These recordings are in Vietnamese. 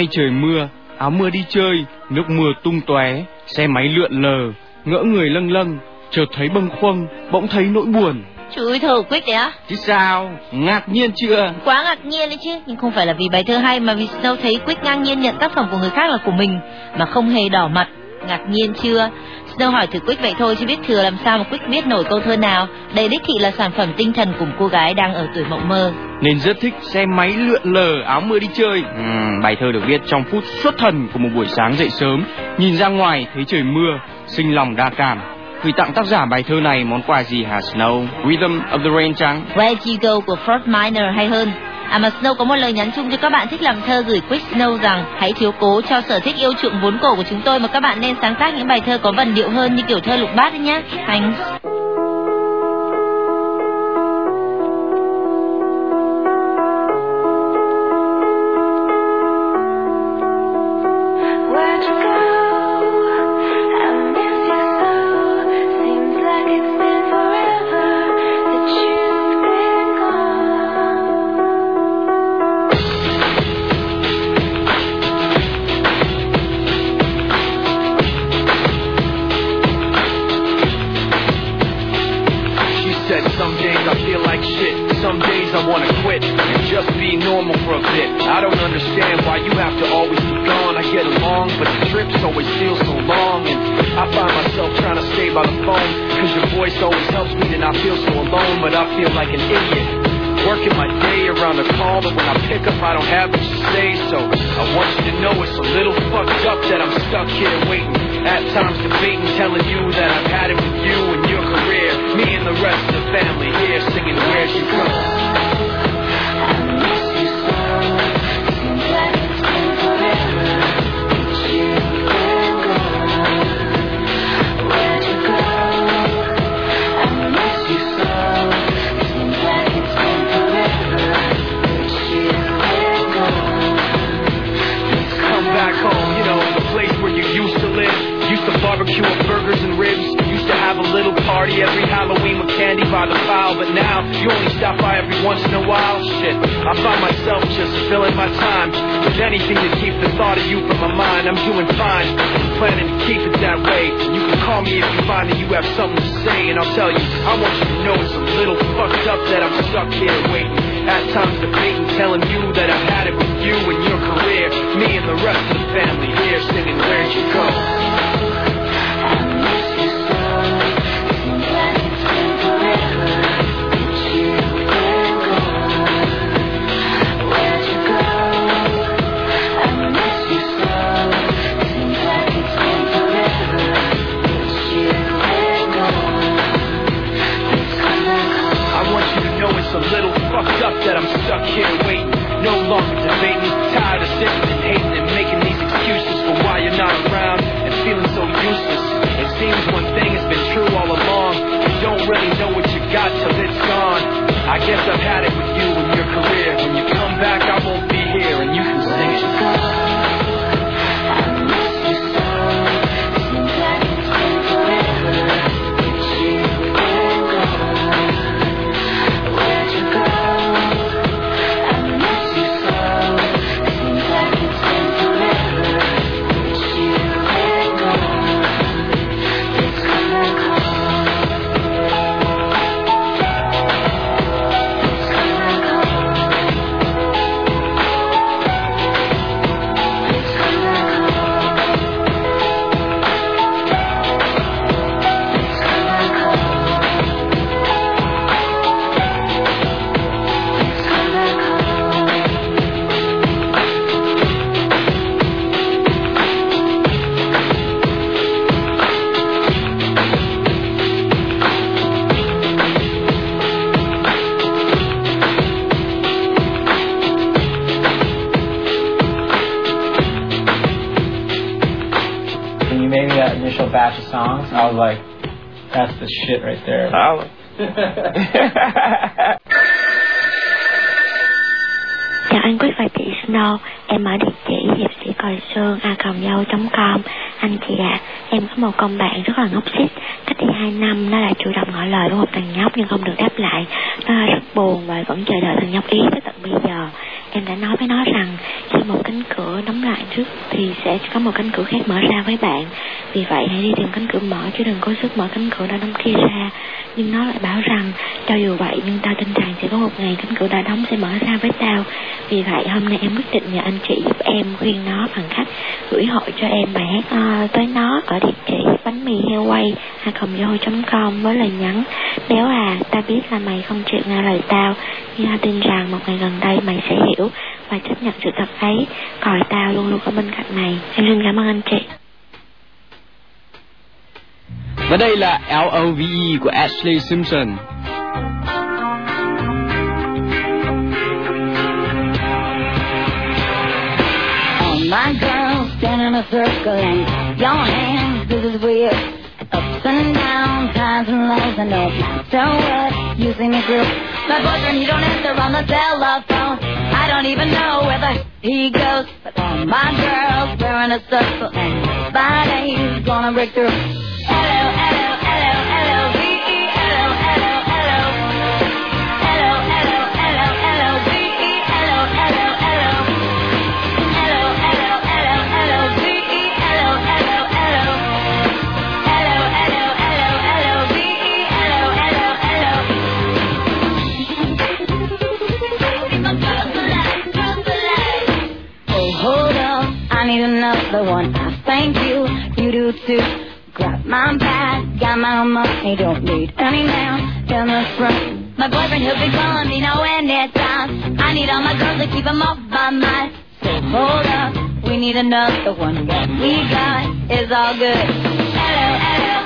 nay trời mưa, áo mưa đi chơi, nước mưa tung tóe, xe máy lượn lờ, ngỡ người lâng lâng, chợt thấy bâng khuâng, bỗng thấy nỗi buồn. Trời ơi thơ Quyết đấy á Chứ sao, ngạc nhiên chưa? Quá ngạc nhiên đấy chứ Nhưng không phải là vì bài thơ hay Mà vì Snow thấy Quyết ngang nhiên nhận tác phẩm của người khác là của mình Mà không hề đỏ mặt Ngạc nhiên chưa? Snow hỏi thử Quyết vậy thôi chứ biết thừa làm sao mà Quyết biết nổi câu thơ nào. Đây đích thị là sản phẩm tinh thần của một cô gái đang ở tuổi mộng mơ. Nên rất thích xe máy lượn lờ áo mưa đi chơi. Ừ, bài thơ được viết trong phút xuất thần của một buổi sáng dậy sớm, nhìn ra ngoài thấy trời mưa, sinh lòng đa cảm. Gửi tặng tác giả bài thơ này món quà gì hả Snow? Rhythm of the Rain chăng? Where You Go của Fort Minor hay hơn? À mà Snow có một lời nhắn chung cho các bạn thích làm thơ gửi Quick Snow rằng, hãy thiếu cố cho sở thích yêu chuộng vốn cổ của chúng tôi mà các bạn nên sáng tác những bài thơ có vần điệu hơn như kiểu thơ lục bát đấy nhé. Thanks. but I feel like an idiot. Working my day around the call, but when I pick up, I don't have much to say. So I want you to know it's a little fucked up that I'm stuck here waiting. At times debating, telling you that I've had it with you and your career. Me and the rest of the family here singing Where'd You go? once in a while, shit, I find myself just filling my time with anything to keep the thought of you from my mind. I'm doing fine, I'm planning to keep it that way. You can call me if you find that you have something to say, and I'll tell you, I want you to know it's a little fucked up that I'm stuck here waiting. At times debating, telling you that I've had it with you and your career. Me and the rest of the family here singing, Where'd You Go? that I'm stuck here waiting. No longer debating, tired of sitting and hating and making these excuses for why you're not around and feeling so useless. It seems one thing has been true all along. You don't really know what you got till it's gone. I guess I've had it with you and your career. When you come back, I won't be here and you can sing it. Right there. Chào anh Quyết và chị Snow, em ở địa chỉ hiệp sĩ còi sơn a com. Anh chị ạ, à, em có một con bạn rất là ngốc xích Cách đây 2 năm nó là chủ động ngỏ lời với một thằng nhóc nhưng không được đáp lại. Nó rất buồn và vẫn chờ đợi thằng nhóc ý tới tận bây giờ. Em đã nói với nó rằng khi một cánh cửa đóng lại trước thì sẽ có một cánh cửa khác mở ra với bạn vì vậy hãy đi tìm cánh cửa mở chứ đừng có sức mở cánh cửa đã đóng kia ra nhưng nó lại bảo rằng cho dù vậy nhưng tao tin rằng sẽ có một ngày cánh cửa đã đóng sẽ mở ra với tao. Vì vậy hôm nay em quyết định nhờ anh chị giúp em khuyên nó bằng cách gửi hội cho em bài hát uh, tới nó ở địa chỉ bánh mì heo quay a com với lời nhắn. Béo à ta biết là mày không chịu nghe lời tao nhưng tao tin rằng một ngày gần đây mày sẽ hiểu và chấp nhận sự thật ấy. Còi tao luôn luôn ở bên cạnh mày. Em xin cảm ơn anh chị. Và đây là L.O.V.E của Ashley Simpson. My girls stand in a circle and your hands, this is weird. Ups and downs, highs and lows, and no matter what you see me through. My boyfriend, he don't answer on the telephone. I don't even know where the he goes. But all my girls, we're in a circle, and day he's gonna break through. Another one. I thank you, you do too. Grab my bag, got my own money, don't need any man in the front. My boyfriend, he'll be calling me no anytime. I need all my girls to keep 'em off my mind. So hold up, we need another one. What we got is all good. Hello, hello,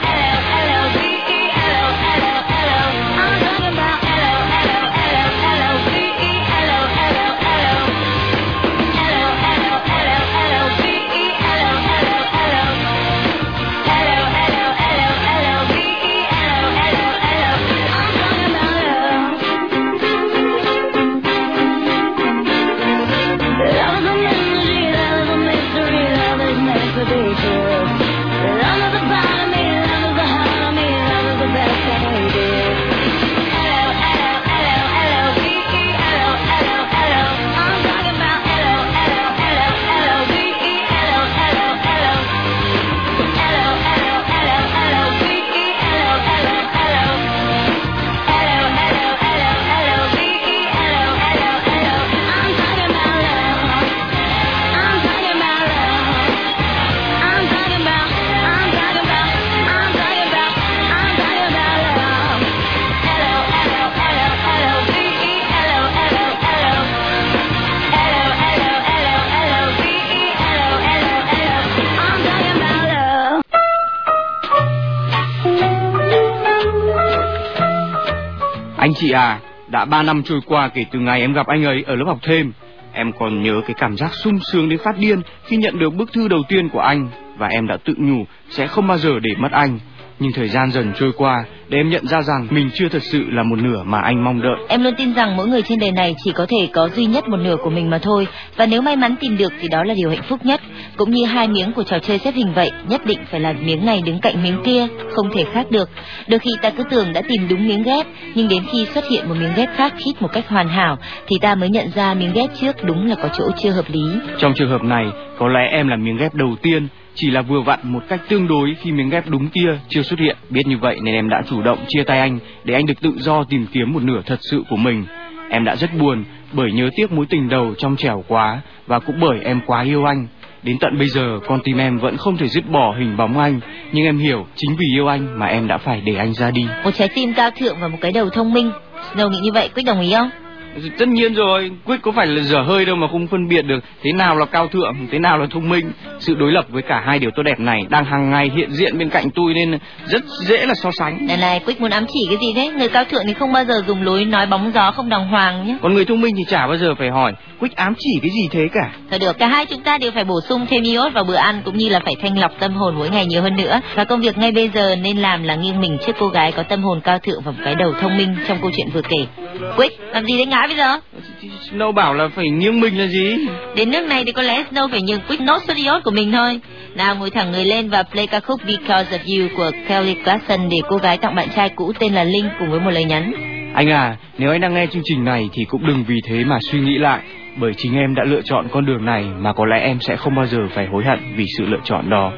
Anh đã 3 năm trôi qua kể từ ngày em gặp anh ấy ở lớp học thêm. Em còn nhớ cái cảm giác sung sướng đến phát điên khi nhận được bức thư đầu tiên của anh và em đã tự nhủ sẽ không bao giờ để mất anh. Nhưng thời gian dần trôi qua để em nhận ra rằng mình chưa thật sự là một nửa mà anh mong đợi. Em luôn tin rằng mỗi người trên đời này chỉ có thể có duy nhất một nửa của mình mà thôi, và nếu may mắn tìm được thì đó là điều hạnh phúc nhất. Cũng như hai miếng của trò chơi xếp hình vậy, nhất định phải là miếng này đứng cạnh miếng kia, không thể khác được. Đôi khi ta cứ tưởng đã tìm đúng miếng ghép, nhưng đến khi xuất hiện một miếng ghép khác khít một cách hoàn hảo, thì ta mới nhận ra miếng ghép trước đúng là có chỗ chưa hợp lý. Trong trường hợp này, có lẽ em là miếng ghép đầu tiên, chỉ là vừa vặn một cách tương đối khi miếng ghép đúng kia chưa xuất hiện. Biết như vậy nên em đã chủ động chia tay anh để anh được tự do tìm kiếm một nửa thật sự của mình. Em đã rất buồn bởi nhớ tiếc mối tình đầu trong trẻo quá và cũng bởi em quá yêu anh. Đến tận bây giờ con tim em vẫn không thể dứt bỏ hình bóng anh Nhưng em hiểu chính vì yêu anh mà em đã phải để anh ra đi Một trái tim cao thượng và một cái đầu thông minh. Snow nghĩ như vậy, Quyết đồng ý không? Tất nhiên rồi, Quyết có phải là dở hơi đâu mà không phân biệt được thế nào là cao thượng, thế nào là thông minh. Sự đối lập với cả hai điều tốt đẹp này đang hàng ngày hiện diện bên cạnh tôi nên rất dễ là so sánh. Này này, Quyết muốn ám chỉ cái gì thế? Người cao thượng thì không bao giờ dùng lối nói bóng gió không đàng hoàng nhé. Còn người thông minh thì chả bao giờ phải hỏi Quyết ám chỉ cái gì thế cả. Thôi được, cả hai chúng ta đều phải bổ sung thêm iốt vào bữa ăn cũng như là phải thanh lọc tâm hồn mỗi ngày nhiều hơn nữa. Và công việc ngay bây giờ nên làm là nghiêng mình trước cô gái có tâm hồn cao thượng và một cái đầu thông minh trong câu chuyện vừa kể. Quyết, làm gì đấy ngã bây giờ? Snow bảo là phải nghiêng mình là gì? Đến nước này thì có lẽ Snow phải nhường Quyết nốt số iốt của mình thôi. Nào ngồi thẳng người lên và play ca khúc Because of You của Kelly Clarkson để cô gái tặng bạn trai cũ tên là Linh cùng với một lời nhắn. Anh à, nếu anh đang nghe chương trình này thì cũng đừng vì thế mà suy nghĩ lại. Bởi chính em đã lựa chọn con đường này mà có lẽ em sẽ không bao giờ phải hối hận vì sự lựa chọn đó.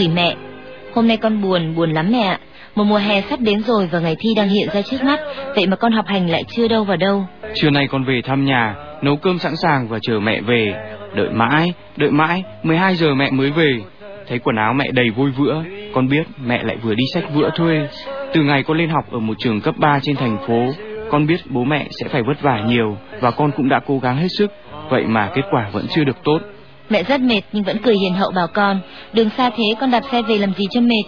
Gửi mẹ Hôm nay con buồn, buồn lắm mẹ ạ Một mùa hè sắp đến rồi và ngày thi đang hiện ra trước mắt Vậy mà con học hành lại chưa đâu vào đâu Trưa nay con về thăm nhà, nấu cơm sẵn sàng và chờ mẹ về. Đợi mãi, đợi mãi, 12 giờ mẹ mới về. Thấy quần áo mẹ đầy vui vữa, con biết mẹ lại vừa đi sách vữa thuê. Từ ngày con lên học ở một trường cấp 3 trên thành phố, con biết bố mẹ sẽ phải vất vả nhiều và con cũng đã cố gắng hết sức. Vậy mà kết quả vẫn chưa được tốt. Mẹ rất mệt nhưng vẫn cười hiền hậu bảo con Đường xa thế con đạp xe về làm gì cho mệt?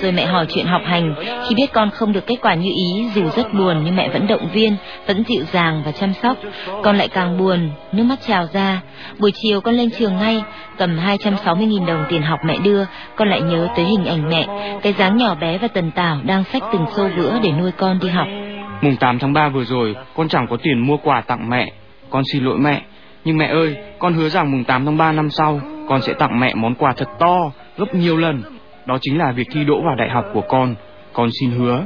Rồi mẹ hỏi chuyện học hành. Khi biết con không được kết quả như ý Dù rất buồn nhưng mẹ vẫn động viên Vẫn dịu dàng và chăm sóc. Con lại càng buồn Nước mắt trào ra. Buổi chiều con lên trường ngay Cầm 260.000 đồng tiền học mẹ đưa Con lại nhớ tới hình ảnh mẹ Cái dáng nhỏ bé và tần tảo Đang xách từng xô bữa để nuôi con đi học. Mùng 8 tháng 3 vừa rồi, con chẳng có tiền mua quà tặng mẹ. Con xin lỗi mẹ. Nhưng mẹ ơi, con hứa rằng mùng 8 tháng 3 năm sau, con sẽ tặng mẹ món quà thật to, gấp nhiều lần. Đó chính là việc thi đỗ vào đại học của con. Con xin hứa.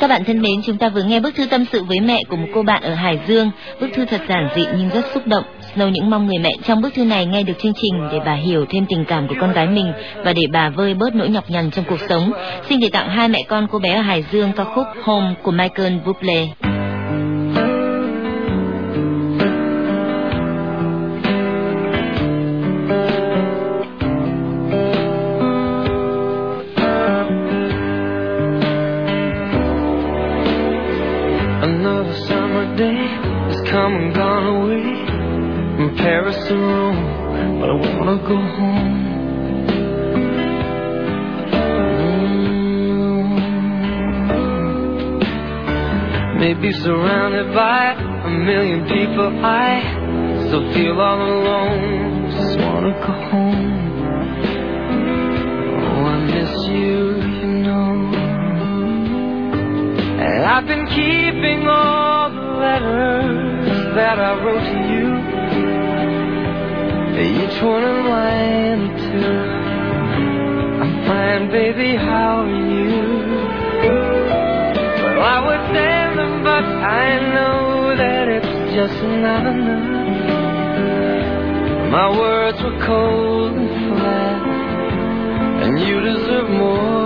Các bạn thân mến, chúng ta vừa nghe bức thư tâm sự với mẹ của một cô bạn ở Hải Dương. Bức thư thật giản dị nhưng rất xúc động. Snow những mong người mẹ trong bức thư này nghe được chương trình để bà hiểu thêm tình cảm của con gái mình và để bà vơi bớt nỗi nhọc nhằn trong cuộc sống. Xin gửi tặng hai mẹ con cô bé ở Hải Dương ca khúc Home của Michael Bublé. Come and gone away from Paris to Rome, but I wanna go home. Mm. Maybe surrounded by a million people, I still feel all alone. Just wanna go home. Oh, I miss you, you know. And I've been keeping all the letters that I wrote to you. Each one a line two. I'm fine, baby, how are you? Well, I would send them, but I know that it's just not enough. My words were cold and flat, and you deserve more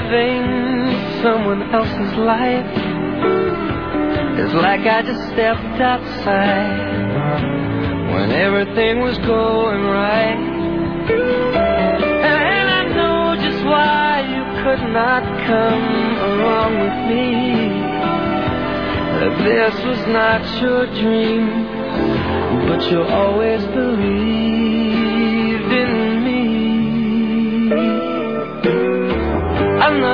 Living someone else's life. It's like I just stepped outside when everything was going right. And I know just why you could not come along with me. That this was not your dream, but you'll always believed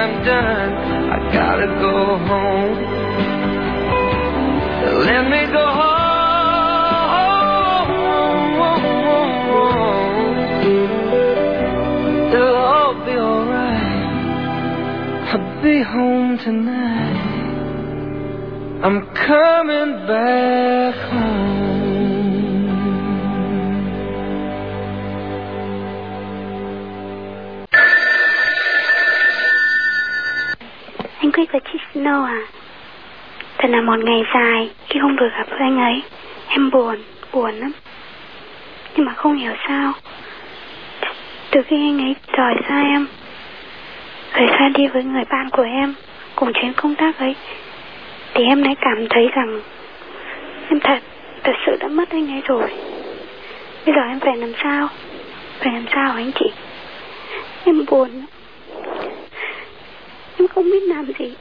I'm done. I gotta go home. Let me go home. It'll all be alright. I'll be home tonight. I'm coming back home. Anh Quyết và chị Snow à? Thật là một ngày dài khi không được gặp anh ấy. Em buồn, buồn lắm. Nhưng mà không hiểu sao. Từ khi anh ấy rời xa em Rời xa đi với người bạn của em Cùng chuyến công tác ấy Thì em lại cảm thấy rằng Em thật, thật sự đã mất anh ấy rồi. Bây giờ em phải làm sao? Phải làm sao anh chị? Em buồn lắm. Em không biết làm gì.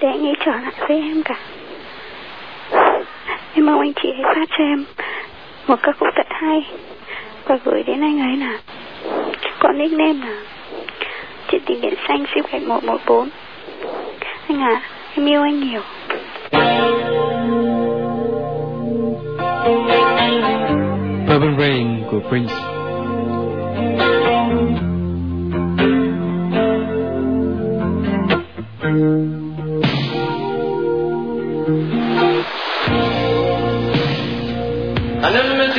Để anh ấy trở lại với em cả. Em mong anh chị hãy phát cho em Một ca khúc thật hay Và gửi đến anh ấy là Có nickname là Chị tình điện xanh ship gạch 114 Anh à Em yêu anh nhiều. Urban Rain của Prince. Anonymous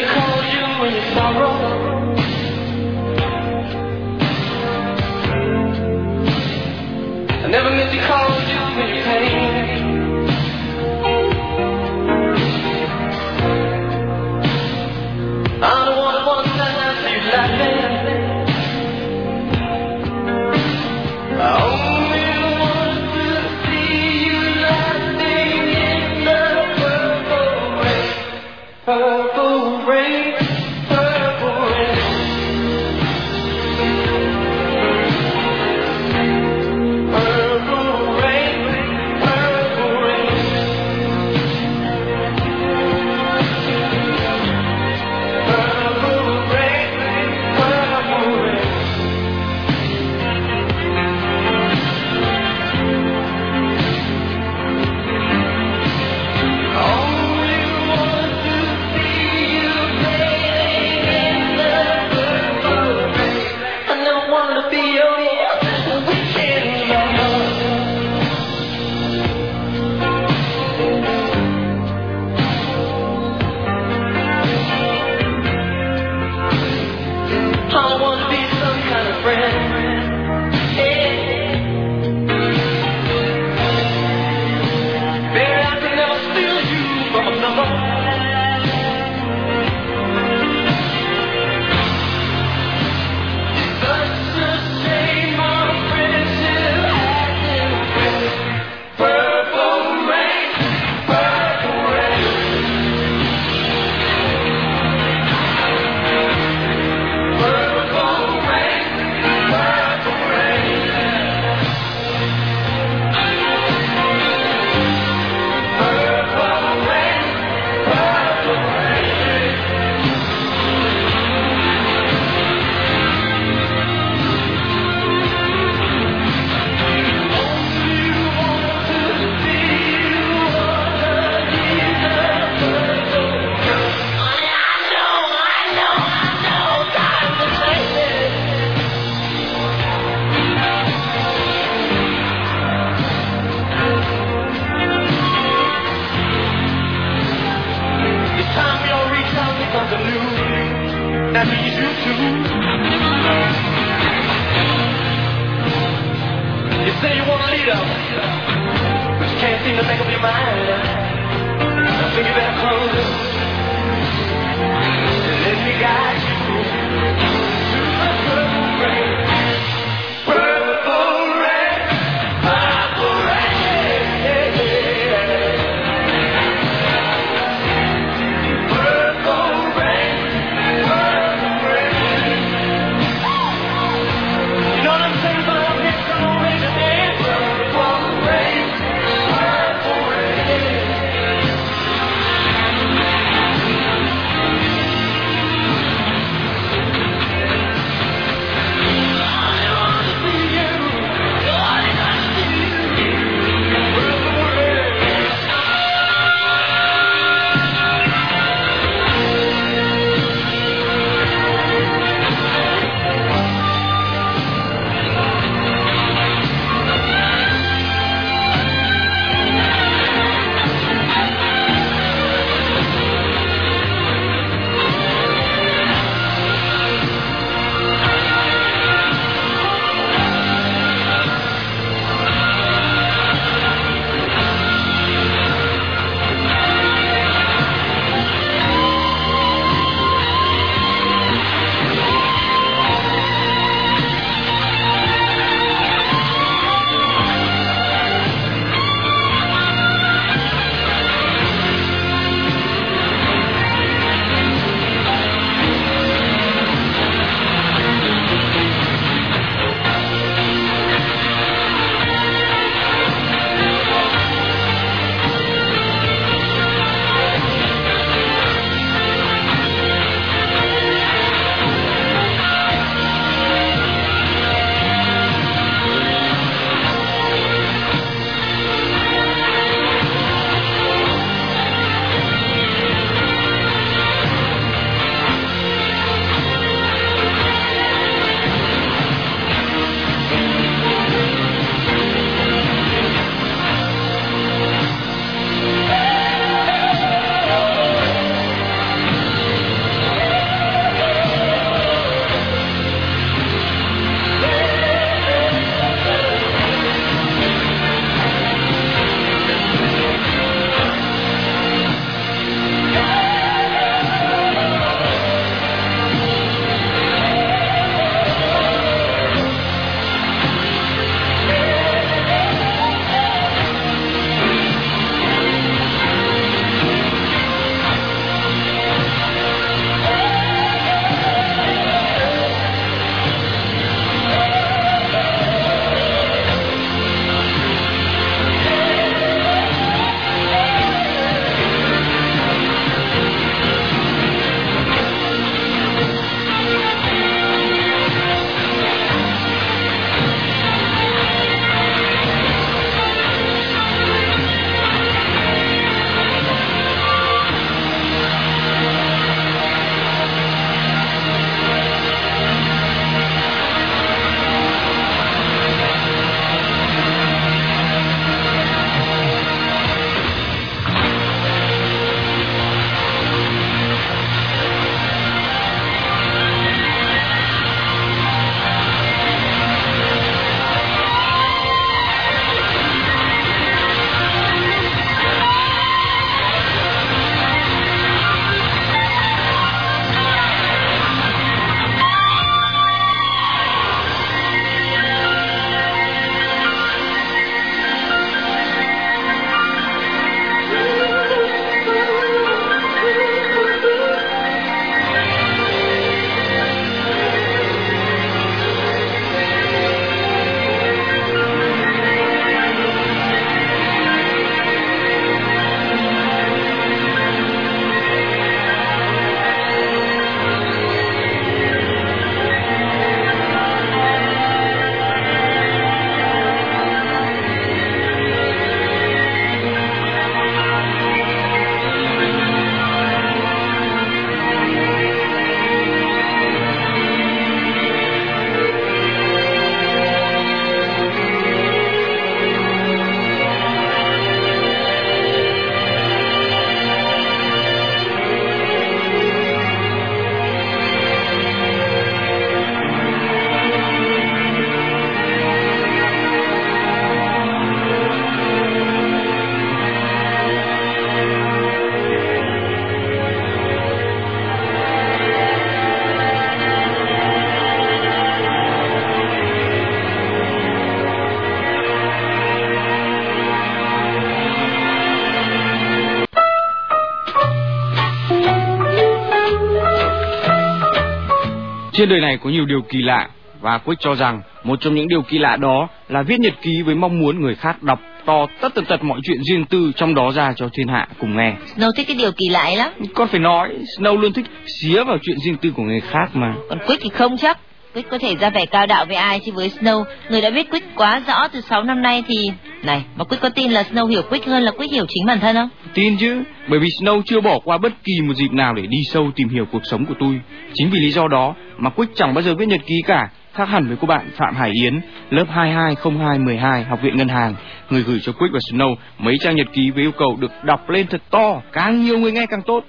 Trên đời này có nhiều điều kỳ lạ và Quick cho rằng một trong những điều kỳ lạ đó là viết nhật ký với mong muốn người khác đọc to tất tần tật mọi chuyện riêng tư trong đó ra cho thiên hạ cùng nghe. Snow thích cái điều kỳ lạ ấy lắm. Con phải nói, Snow luôn thích xía vào chuyện riêng tư của người khác mà. Còn Quick thì không chắc. Quýt có thể ra vẻ cao đạo với ai chứ với Snow, người đã biết Quýt quá rõ từ 6 năm nay thì... Này, mà Quýt có tin là Snow hiểu Quýt hơn là Quýt hiểu chính bản thân không? Tin chứ, bởi vì Snow chưa bỏ qua bất kỳ một dịp nào để đi sâu tìm hiểu cuộc sống của tôi. Chính vì lý do đó mà Quýt chẳng bao giờ viết nhật ký cả, khác hẳn với cô bạn Phạm Hải Yến, lớp 220212 Học viện Ngân hàng, người gửi cho Quick và Snow mấy trang nhật ký với yêu cầu được đọc lên thật to, càng nhiều người nghe càng tốt.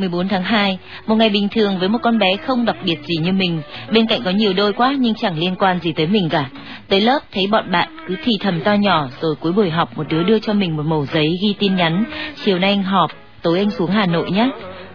14 tháng 2, một ngày bình thường với một con bé không đặc biệt gì như mình, bên cạnh có nhiều đôi quá nhưng chẳng liên quan gì tới mình cả. Tới lớp thấy bọn bạn cứ thì thầm to nhỏ rồi cuối buổi học một đứa đưa cho mình một mẩu giấy ghi tin nhắn, chiều nay anh họp, tối anh xuống Hà Nội nhé.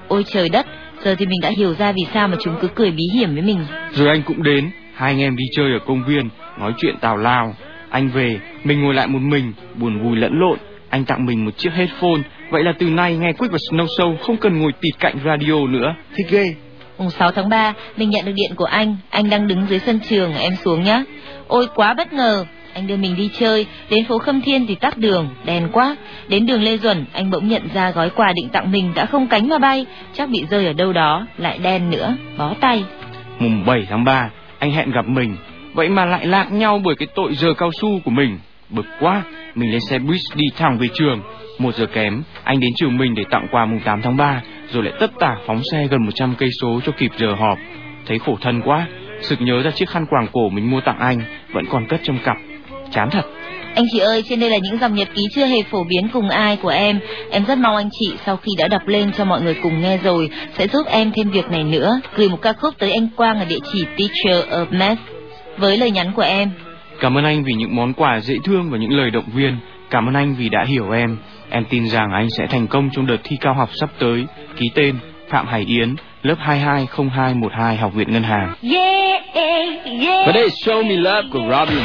Ôi trời đất, giờ thì mình đã hiểu ra vì sao mà chúng cứ cười bí hiểm với mình. Rồi anh cũng đến, hai anh em đi chơi ở công viên, nói chuyện tào lao. Anh về, mình ngồi lại một mình, buồn vui lẫn lộn. Anh tặng mình một chiếc headphone, vậy là từ nay nghe Quick và Snow Show không cần ngồi tịt cạnh radio nữa. Thích ghê. Mùng 6 tháng 3, mình nhận được điện của anh, anh đang đứng dưới sân trường, em xuống nhé. Ôi quá bất ngờ, anh đưa mình đi chơi, đến phố Khâm Thiên thì tắt đường, đèn quá. Đến đường Lê Duẩn, anh bỗng nhận ra gói quà định tặng mình đã không cánh mà bay, chắc bị rơi ở đâu đó, lại đen nữa, bó tay. Mùng 7 tháng 3, anh hẹn gặp mình, vậy mà lại lạc nhau bởi cái tội giờ cao su của mình. Bực quá, mình lên xe buýt đi thẳng về trường. Một giờ kém, anh đến trường mình để tặng quà mùng 8 tháng 3, rồi lại tất tả phóng xe gần 100 cây số cho kịp giờ họp. Thấy khổ thân quá, sực nhớ ra chiếc khăn quàng cổ mình mua tặng anh, vẫn còn cất trong cặp. Chán thật. Anh chị ơi, trên đây là những dòng nhật ký chưa hề phổ biến cùng ai của em. Em rất mong anh chị sau khi đã đọc lên cho mọi người cùng nghe rồi sẽ giúp em thêm việc này nữa. Gửi một ca khúc tới anh Quang ở địa chỉ Teacher of Math với lời nhắn của em. Cảm ơn anh vì những món quà dễ thương và những lời động viên. Cảm ơn anh vì đã hiểu em. Em tin rằng anh sẽ thành công trong đợt thi cao học sắp tới. Ký tên Phạm Hải Yến, lớp 220212 Học viện Ngân hàng. Yeah, yeah. Và đây Show Me Love của Robin.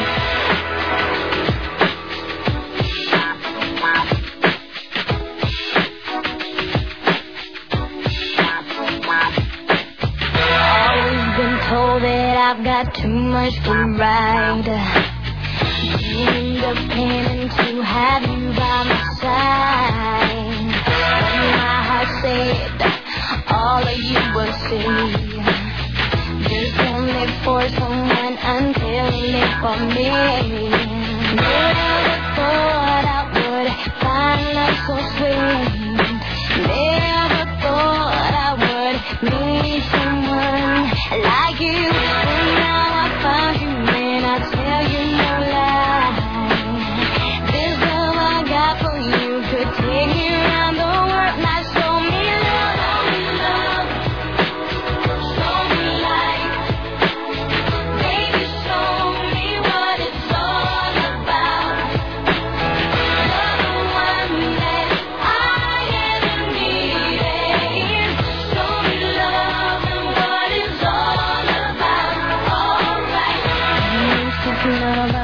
Always been told that I've got too much to ride. Too independent to have you by my side. My heart said all you for someone until for me. Never thought I would find love so sweet. Never This love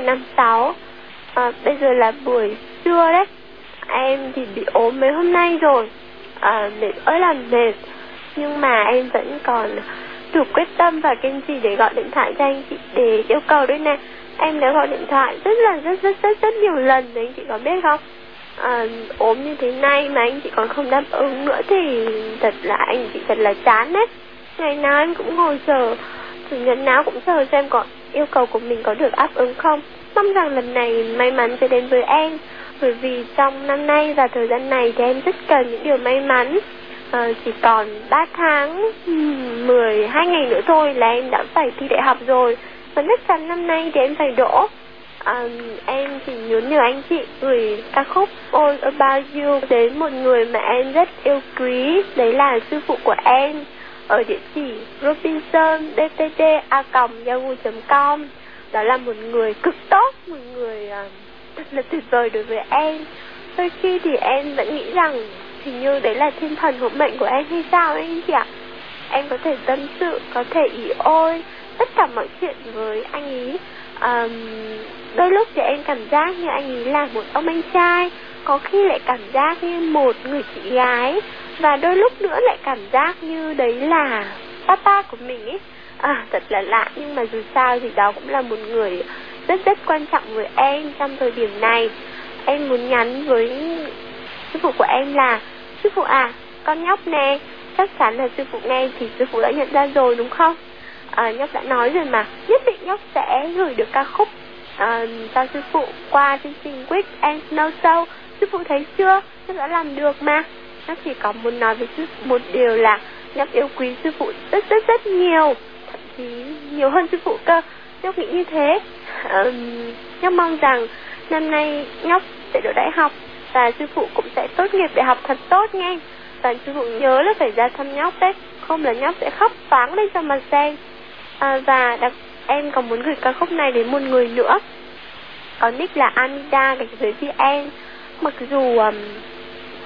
156. à, ờ, bây giờ là buổi trưa đấy. Em thì bị ốm mấy hôm nay rồi. à, mệt ơi là mệt. Nhưng mà em vẫn còn đủ quyết tâm và kiên trì để gọi điện thoại cho anh chị để yêu cầu đấy nè. Em đã gọi điện thoại rất là rất rất rất rất nhiều lần đấy anh chị có biết không? à, ốm như thế này mà anh chị còn không đáp ứng nữa thì thật là anh chị thật là chán đấy ngày nào em cũng ngồi chờ chủ nhật nào cũng chờ xem có yêu cầu của mình có được đáp ứng không? Mong rằng lần này may mắn sẽ đến với em. Bởi vì trong năm nay và thời gian này thì em rất cần những điều may mắn. À, chỉ còn 3 tháng 12 ngày nữa thôi là em đã phải thi đại học rồi. Và chắc chắn năm nay thì em phải đỗ. À, em chỉ muốn nhờ anh chị gửi ca khúc All About You đến một người mà em rất yêu quý. Đấy là sư phụ của em ở địa chỉ Robinson dtt a yahoo.com đó là một người cực tốt một người à, thật là tuyệt vời đối với em. Đôi khi thì em vẫn nghĩ rằng hình như đấy là thiên thần hộ mệnh của em hay sao ấy anh chị ạ? Em có thể tâm sự có thể ý ôi tất cả mọi chuyện với anh ý. Um, đôi lúc thì em cảm giác như anh ấy là một ông anh trai có khi lại cảm giác như một người chị gái và đôi lúc nữa lại cảm giác như đấy là papa của mình ấy. À thật là lạ nhưng mà dù sao thì đó cũng là một người rất rất quan trọng với em trong thời điểm này. Em muốn nhắn với sư phụ của em là sư phụ à con nhóc nè chắc chắn là sư phụ nghe thì sư phụ đã nhận ra rồi đúng không? À, nhóc đã nói rồi mà nhất định nhóc sẽ gửi được ca khúc à, cho sư phụ qua chương trình Quick and Snow Show. Sư phụ thấy chưa? Nhóc đã làm được mà nhóc chỉ có muốn nói với sư một điều là nhóc yêu quý sư phụ rất rất rất nhiều thậm chí nhiều hơn sư phụ cơ. Nhóc nghĩ như thế. Um, nhóc mong rằng năm nay nhóc sẽ đỗ đại học và sư phụ cũng sẽ tốt nghiệp đại học thật tốt nghe và sư phụ nhớ là phải ra thăm nhóc đấy không là nhóc sẽ khóc toáng lên cho mà xem à, và đặc em còn muốn gửi ca khúc này đến một người nữa. Có nick là Amida gạch dưới VN mặc dù um,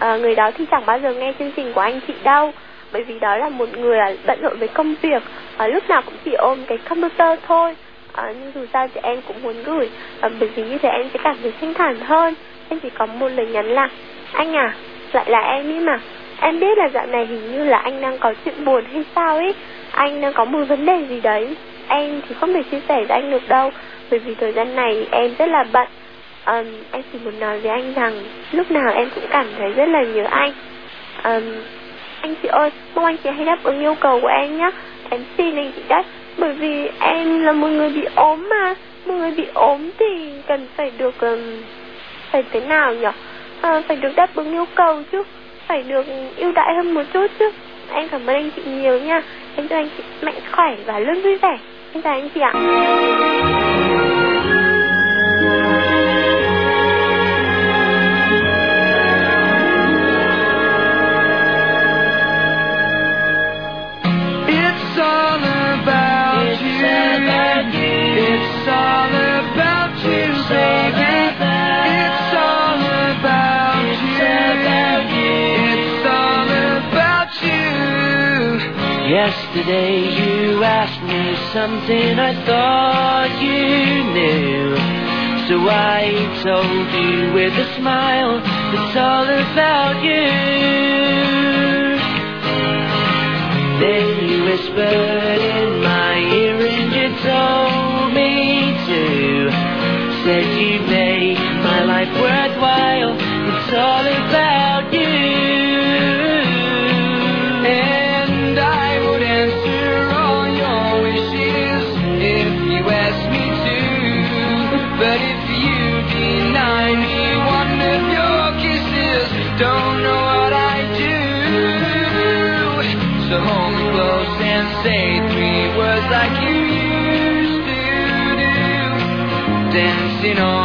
à, người đó thì chẳng bao giờ nghe chương trình của anh chị đâu. Bởi vì đó là một người là bận rộn với công việc. À, lúc nào cũng chỉ ôm cái computer thôi. À nhưng dù sao thì em cũng muốn gửi. À, bởi vì như thế em sẽ cảm thấy thanh thản hơn. Em chỉ có một lời nhắn là anh à lại là em ý mà. Em biết là dạo này hình như là anh đang có chuyện buồn hay sao ấy anh đang có một vấn đề gì đấy. Em thì không thể chia sẻ với anh được đâu. Bởi vì thời gian này em rất là bận um, em chỉ muốn nói với anh rằng lúc nào em cũng cảm thấy rất là nhớ anh. Um, anh chị ơi mong anh chị hãy đáp ứng yêu cầu của em nhé. Em xin anh chị đấy bởi vì em là một người bị ốm mà. Một người bị ốm thì cần phải được um, phải thế nào nhỉ? À, phải được đáp ứng yêu cầu chứ. Phải được ưu đãi hơn một chút chứ. Em cảm ơn anh chị nhiều nha. Em chúc anh chị mạnh khỏe và luôn vui vẻ. Em chào anh chị ạ. Yesterday you asked me something I thought you knew. So I told you with a smile, it's all about you. Then you whispered in my ear and you told me to. Said you make my life worthwhile. It's all about you. Dancing on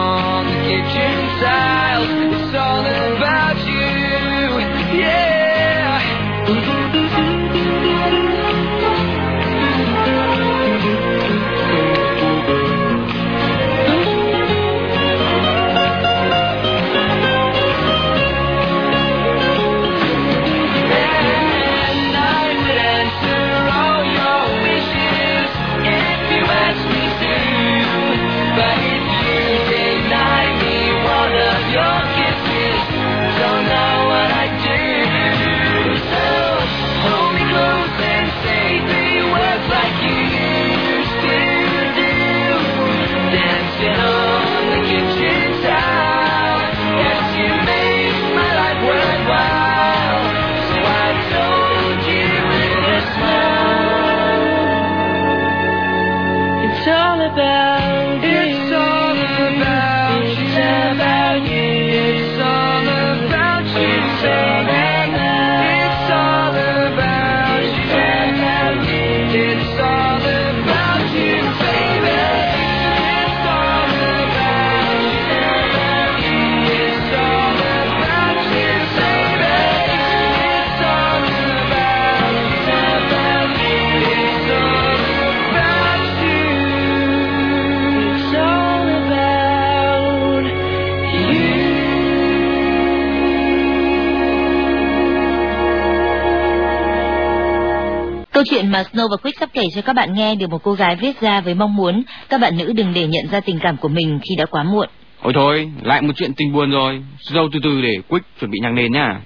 chuyện mà Snow và Quick sắp kể cho các bạn nghe được một cô gái viết ra với mong muốn các bạn nữ đừng để nhận ra tình cảm của mình khi đã quá muộn. Ôi thôi, lại một chuyện tình buồn rồi. Dâu từ từ để Quick chuẩn bị nhạc nền nhá.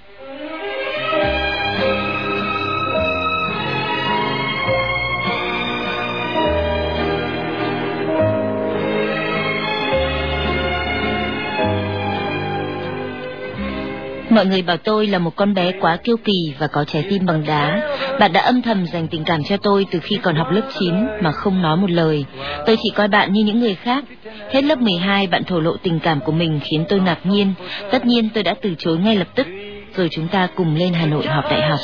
Mọi người bảo tôi là một con bé quá kiêu kỳ và có trái tim bằng đá. Bạn đã âm thầm dành tình cảm cho tôi từ khi còn học lớp 9 mà không nói một lời. Tôi chỉ coi bạn như những người khác. Hết lớp 12 bạn thổ lộ tình cảm của mình khiến tôi ngạc nhiên. Tất nhiên tôi đã từ chối ngay lập tức. Rồi chúng ta cùng lên Hà Nội học đại học.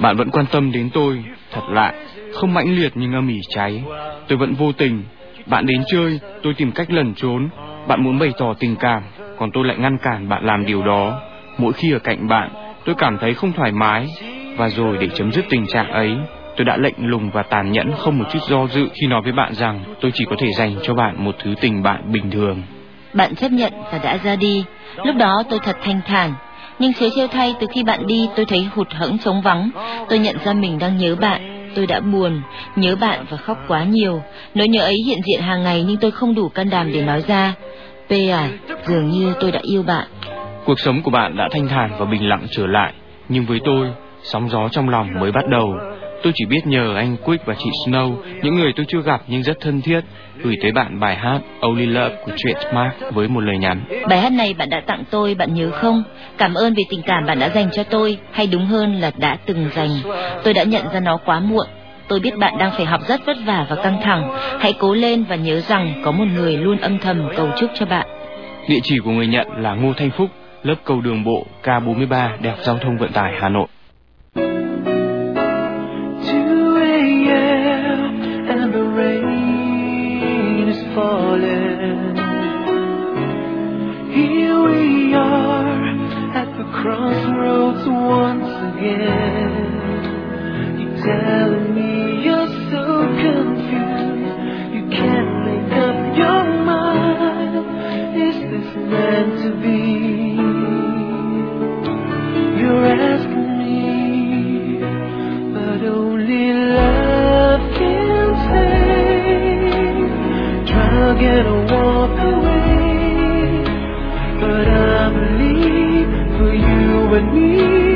Bạn vẫn quan tâm đến tôi, thật lạ, không mãnh liệt nhưng âm ỉ cháy. Tôi vẫn vô tình. Bạn đến chơi, tôi tìm cách lẩn trốn. Bạn muốn bày tỏ tình cảm, còn tôi lại ngăn cản bạn làm điều đó. Mỗi khi ở cạnh bạn, tôi cảm thấy không thoải mái. Và rồi để chấm dứt tình trạng ấy, tôi đã lạnh lùng và tàn nhẫn không một chút do dự khi nói với bạn rằng tôi chỉ có thể dành cho bạn một thứ tình bạn bình thường. Bạn chấp nhận và đã ra đi. Lúc đó tôi thật thanh thản. Nhưng chớ trêu thay từ khi bạn đi tôi thấy hụt hẫng trống vắng. Tôi nhận ra mình đang nhớ bạn. Tôi đã buồn, nhớ bạn và khóc quá nhiều. Nỗi nhớ ấy hiện diện hàng ngày nhưng tôi không đủ can đảm để nói ra. P à, dường như tôi đã yêu bạn. Cuộc sống của bạn đã thanh thản và bình lặng trở lại, nhưng với tôi, sóng gió trong lòng mới bắt đầu. Tôi chỉ biết nhờ anh Quick và chị Snow, những người tôi chưa gặp nhưng rất thân thiết, gửi tới bạn bài hát Only Love của Trademark với một lời nhắn. Bài hát này bạn đã tặng tôi, bạn nhớ không? Cảm ơn vì tình cảm bạn đã dành cho tôi, hay đúng hơn là đã từng dành. Tôi đã nhận ra nó quá muộn. Tôi biết bạn đang phải học rất vất vả và căng thẳng. Hãy cố lên và nhớ rằng có một người luôn âm thầm cầu chúc cho bạn. Địa chỉ của người nhận là Ngô Thanh Phúc, lớp cầu đường bộ K43 Đại học Giao thông Vận tải Hà Nội. crossroads once again. You're telling me you're so confused, you can't make up your mind. Is this meant to be? Me,